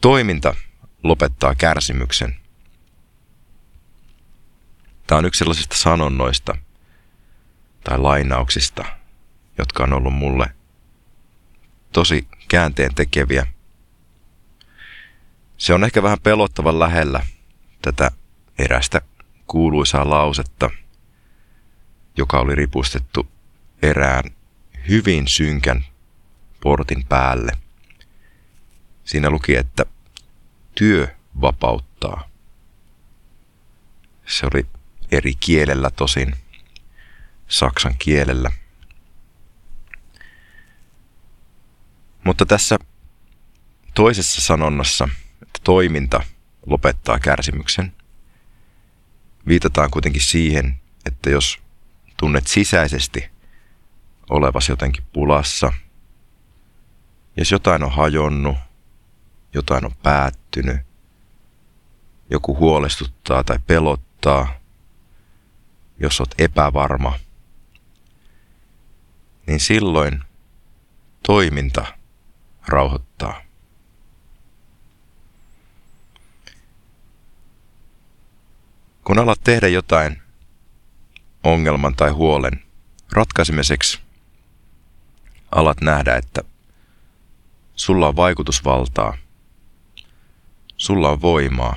Toiminta lopettaa kärsimyksen. Tämä on yksi sellaisista sanonnoista tai lainauksista, jotka on ollut mulle tosi käänteen tekeviä. Se on ehkä vähän pelottavan lähellä tätä erästä kuuluisaa lausetta, joka oli ripustettu erään hyvin synkän portin päälle. Siinä luki, että työ vapauttaa. Se oli eri kielellä tosin, saksan kielellä. Mutta tässä toisessa sanonnassa, että toiminta lopettaa kärsimyksen, viitataan kuitenkin siihen, että jos tunnet sisäisesti olevas jotenkin pulassa, jos jotain on hajonnut, jotain on päättynyt, joku huolestuttaa tai pelottaa, jos olet epävarma, niin silloin toiminta rauhoittaa. Kun alat tehdä jotain ongelman tai huolen ratkaisemiseksi, alat nähdä, että sulla on vaikutusvaltaa, sulla on voimaa.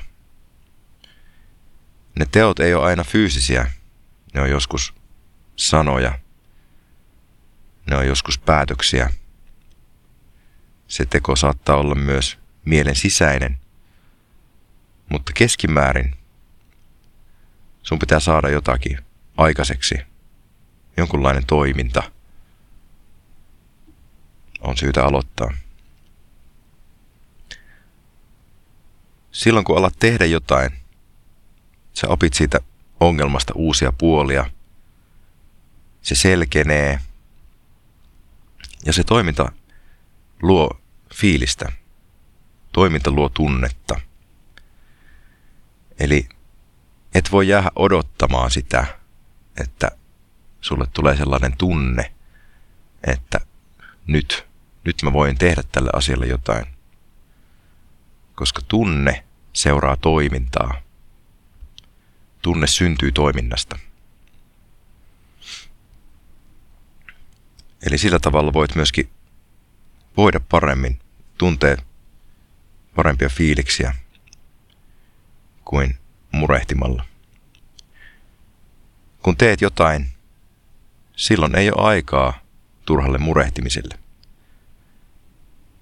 Ne teot ei ole aina fyysisiä, ne on joskus sanoja, ne on joskus päätöksiä. Se teko saattaa olla myös mielen sisäinen, mutta keskimäärin sun pitää saada jotakin aikaiseksi, jonkunlainen toiminta on syytä aloittaa. Silloin kun alat tehdä jotain, sä opit siitä ongelmasta uusia puolia. Se selkenee ja se toiminta luo fiilistä. Toiminta luo tunnetta. Eli et voi jäädä odottamaan sitä, että sulle tulee sellainen tunne, että nyt, nyt mä voin tehdä tälle asialle jotain. Koska tunne seuraa toimintaa. Tunne syntyy toiminnasta. Eli sillä tavalla voit myöskin voida paremmin, tuntea parempia fiiliksiä kuin murehtimalla. Kun teet jotain, silloin ei ole aikaa turhalle murehtimiselle.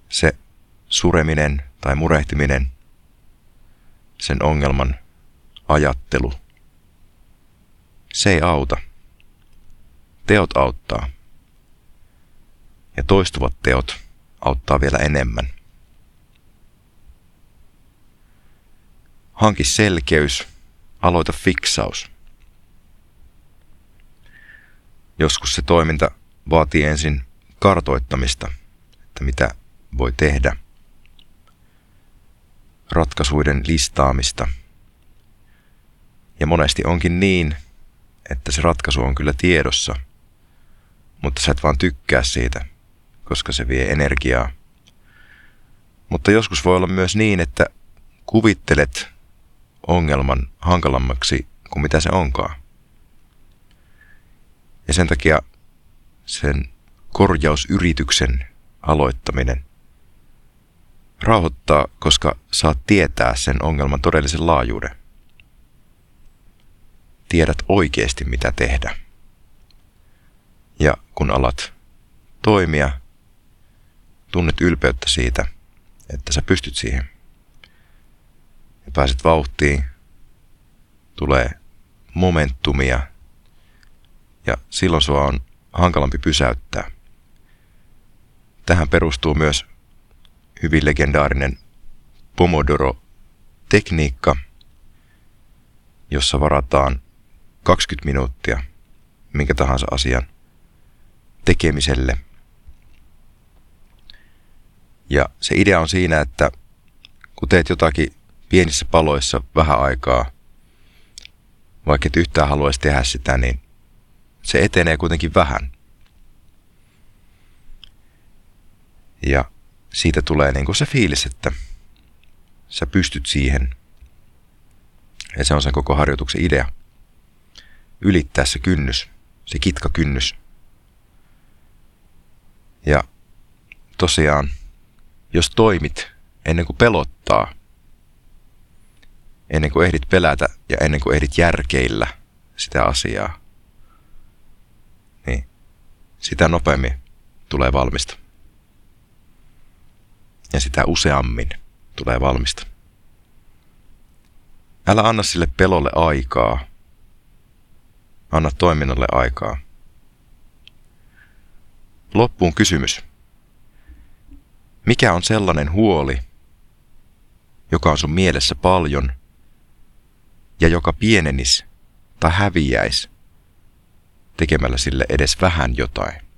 Se sureminen tai murehtiminen, sen ongelman ajattelu, se ei auta. Teot auttaa. Ja toistuvat teot auttaa vielä enemmän. Hanki selkeys, aloita fiksaus. Joskus se toiminta vaatii ensin kartoittamista, että mitä voi tehdä. Ratkaisuiden listaamista. Ja monesti onkin niin, että se ratkaisu on kyllä tiedossa, mutta sä et vaan tykkää siitä, koska se vie energiaa. Mutta joskus voi olla myös niin, että kuvittelet ongelman hankalammaksi kuin mitä se onkaan. Ja sen takia sen korjausyrityksen aloittaminen rauhoittaa, koska saat tietää sen ongelman todellisen laajuuden. Tiedät oikeasti mitä tehdä. Ja kun alat toimia, tunnet ylpeyttä siitä, että sä pystyt siihen. Ja pääset vauhtiin, tulee momentumia ja silloin sua on hankalampi pysäyttää. Tähän perustuu myös hyvin legendaarinen Pomodoro-tekniikka, jossa varataan 20 minuuttia minkä tahansa asian tekemiselle. Ja se idea on siinä, että kun teet jotakin pienissä paloissa vähän aikaa, vaikka et yhtään haluaisi tehdä sitä, niin se etenee kuitenkin vähän. Ja siitä tulee niin kuin se fiilis, että sä pystyt siihen. Ja se on sen koko harjoituksen idea. Ylittää se kynnys, se kitkakynnys. Ja tosiaan, jos toimit ennen kuin pelottaa, ennen kuin ehdit pelätä ja ennen kuin ehdit järkeillä sitä asiaa, niin sitä nopeammin tulee valmista. Ja sitä useammin tulee valmista. Älä anna sille pelolle aikaa. Anna toiminnalle aikaa. Loppuun kysymys. Mikä on sellainen huoli, joka on sun mielessä paljon ja joka pienenis tai häviäisi tekemällä sille edes vähän jotain?